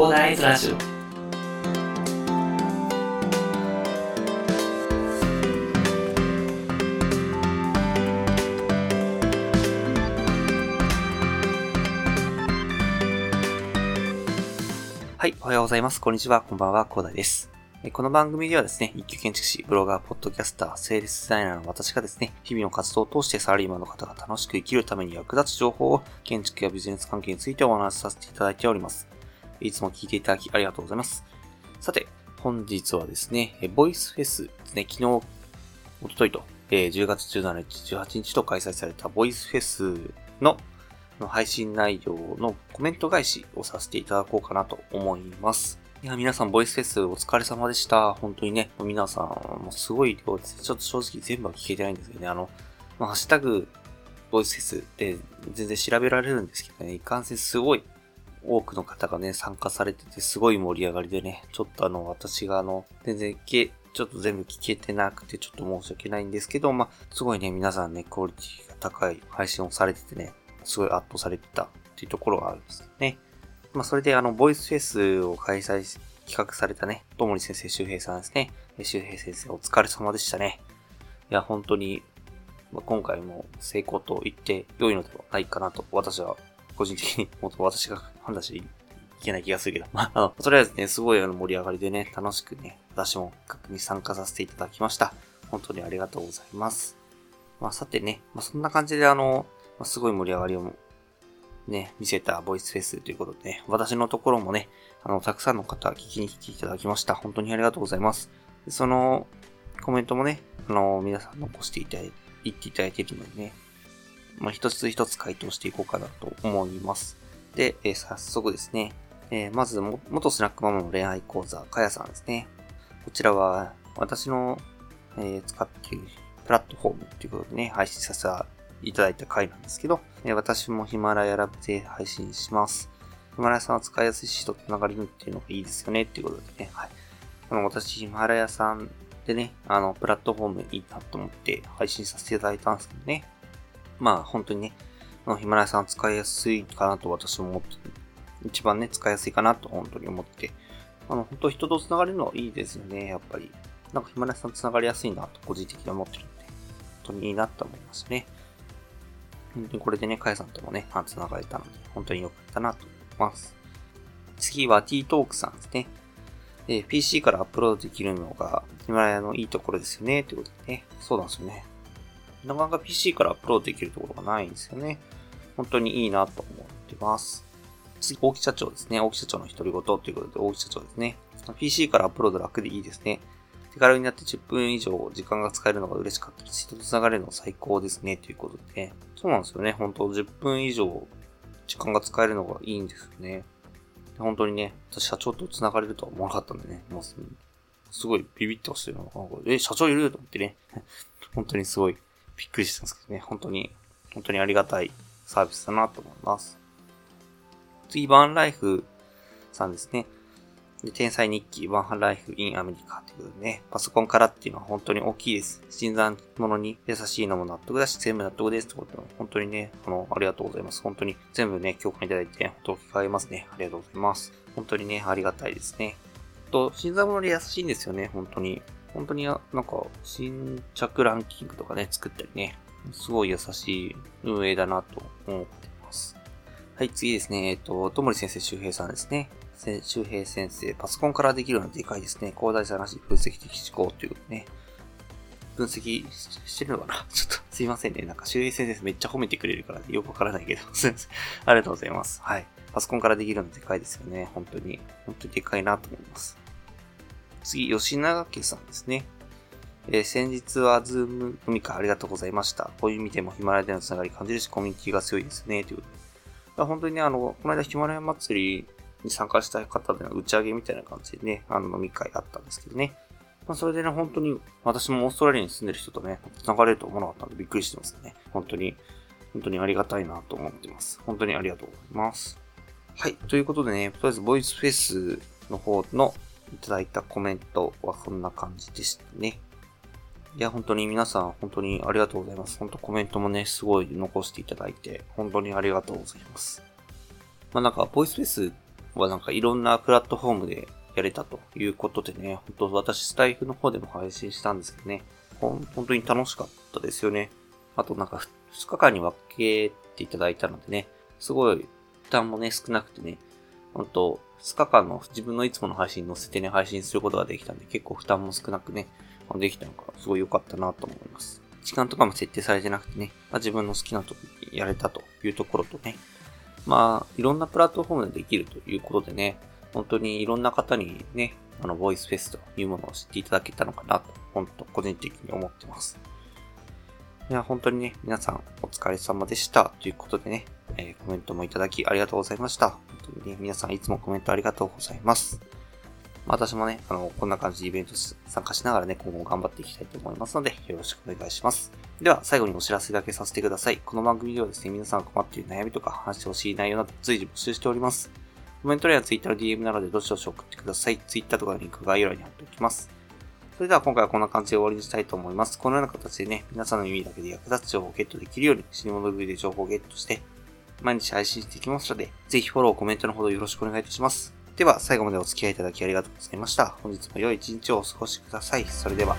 コーダーイズラジオはい、おはようございます。こんにちは。こんばんは。コーダイです。この番組ではですね、一級建築士、ブロガー、ポッドキャスター、セールスデザイナーの私がですね、日々の活動を通してサラリーマンの方が楽しく生きるために役立つ情報を建築やビジネス関係についてお話しさせていただいております。いつも聞いていただきありがとうございます。さて、本日はですね、ボイスフェスですね、昨日、おとといと、え10月17日、18日と開催されたボイスフェスの配信内容のコメント返しをさせていただこうかなと思います。いや、皆さん、ボイスフェスお疲れ様でした。本当にね、皆さん、もうすごい量です。ちょっと正直全部は聞けてないんですけどね、あの、まあ、ハッシュタグ、ボイスフェスで全然調べられるんですけどね、いかんせんすごい多くの方がね、参加されてて、すごい盛り上がりでね、ちょっとあの、私があの、全然け、ちょっと全部聞けてなくて、ちょっと申し訳ないんですけど、まあ、すごいね、皆さんね、クオリティが高い配信をされててね、すごい圧倒されてたっていうところがあるんですね。まあ、それであの、ボイスフェスを開催し、企画されたね、ともり先生、周平さんですね。周平先生、お疲れ様でしたね。いや、本当に、まあ、今回も成功と言って良いのではないかなと、私は、個人的に、もっと私が判断していけない気がするけど、まあ、あの、とりあえずね、すごいあの盛り上がりでね、楽しくね、私も企画に参加させていただきました。本当にありがとうございます。まあ、さてね、まあ、そんな感じであの、まあ、すごい盛り上がりをね、見せたボイスフェスということでね、私のところもね、あの、たくさんの方聞きに来ていただきました。本当にありがとうございます。でそのコメントもね、あの、皆さん残していただいて言っていただいているのでね、まあ、一つ一つ回答していこうかなと思います。で、えー早速ですね、えーまずも、元スナックママの恋愛講座、かやさんですね。こちらは、私の、えー使っているプラットフォームということでね、配信させていただいた回なんですけど、えー私もヒマラヤラブで配信します。ヒマラヤさんは使いやすいし人と繋がれるっていうのがいいですよねっていうことでね、はい。あの、私、ヒマラヤさんでね、あの、プラットフォームいいなと思って配信させていただいたんですけどね。まあ、本当にね、のヒマラヤさん使いやすいかなと私も思って、一番ね、使いやすいかなと本当に思って、あの、本当人と繋がれるのはいいですよね、やっぱり。なんかヒマラヤさん繋がりやすいなと個人的に思ってるので、本当にいいなと思いましたね。本当にこれでね、かやさんともね、繋がれたので、本当に良かったなと思います。次は T トークさんですね。え PC からアップロードできるのが、ヒマラヤのいいところですよね、ということでね。そうなんですよね。なかなか PC からアップロードできるところがないんですよね。本当にいいなと思ってます。次、大木社長ですね。大木社長の独り言ということで、大木社長ですね。PC からアップロード楽でいいですね。手軽になって10分以上時間が使えるのが嬉しかったです。人と繋がれるの最高ですね。ということで、そうなんですよね。本当10分以上時間が使えるのがいいんですよね。本当にね、私社長と繋がれるとは思わなかったんでね、もうすごいビビってましたよ。なえ、社長いる？と思ってね。本当にすごいびっくりしたんですけどね。本当に、本当にありがたいサービスだなと思います。次、バンライフさんですね。で天才日記、ワンハンライフインアメリカということでね、パソコンからっていうのは本当に大きいです。新参者に優しいのも納得だし、全部納得ですってことで、本当にね、あの、ありがとうございます。本当に全部ね、共感いただいて、本当聞かれますね。ありがとうございます。本当にね、ありがたいですね。と、新参者に優しいんですよね、本当に。本当に、なんか、新着ランキングとかね、作ったりね、すごい優しい運営だなと思っています。はい、次ですね。えっと、ともり先生、周平さんですね。周平先生、パソコンからできるのはでかいですね。広大さなし、分析的思考ということね。分析してるのかな？ちょっとすいませんね。なんか周平先生めっちゃ褒めてくれるからね、よくわからないけど。すいません。ありがとうございます。はい。パソコンからできるのでかいですよね。本当に。本当にでかいなと思います。次、吉永家さんですね。えー先日はズーム飲み会ありがとうございました。こういう意味でもヒマラヤでのつながり感じるし、コミュニティが強いですね。ということで。本当にね、あの、この間ヒマラヤ祭りに参加した方での打ち上げみたいな感じでね、あの飲み会あったんですけどね。まあ、それでね、本当に、私もオーストラリアに住んでる人とね、繋がれると思わなかったんでびっくりしてますね。本当に、本当にありがたいなと思ってます。本当にありがとうございます。はい。ということでね、とりあえずボイスフェスの方のいただいたコメントはこんな感じでしたね。いや、本当に皆さん、本当にありがとうございます。本当コメントもね、すごい残していただいて、本当にありがとうございます。まあなんか、ボイスフェスはなんかいろんなプラットフォームでやれたということでね、本当私スタイフの方でも配信したんですけどね、本当に楽しかったですよね。あとなんか2日間に分けていただいたのでね、すごい負担もね、少なくてね、本当2日間の自分のいつもの配信に載せてね、配信することができたんで、結構負担も少なくね、できたのがすごい良かったなと思います。時間とかも設定されてなくてね、まあ、自分の好きなとこにやれたというところとね、まあ、いろんなプラットフォームでできるということでね、本当にいろんな方にね、あの、ボイスフェスというものを知っていただけたのかなと、本当個人的に思ってます。いや、本当にね、皆さんお疲れ様でした。ということでね、えー、コメントもいただきありがとうございました。本当にね、皆さんいつもコメントありがとうございます。私もね、あの、こんな感じでイベント参加しながらね、今後も頑張っていきたいと思いますので、よろしくお願いします。では、最後にお知らせだけさせてください。この番組ではですね、皆さんが困っている悩みとか話してほしい内容など随時募集しております。コメント欄や Twitter の DM などでどしどし送ってください。Twitter とかのリンク概要欄に貼っておきます。それでは今回はこんな感じで終わりにしたいと思います。このような形でね、皆さんの耳だけで役立つ情報をゲットできるように、死に物狂いで情報をゲットして、毎日配信していきますので、ぜひフォロー、コメントのほどよろしくお願いいたします。では、最後までお付き合いいただきありがとうございました。本日も良い一日をお過ごしください。それでは。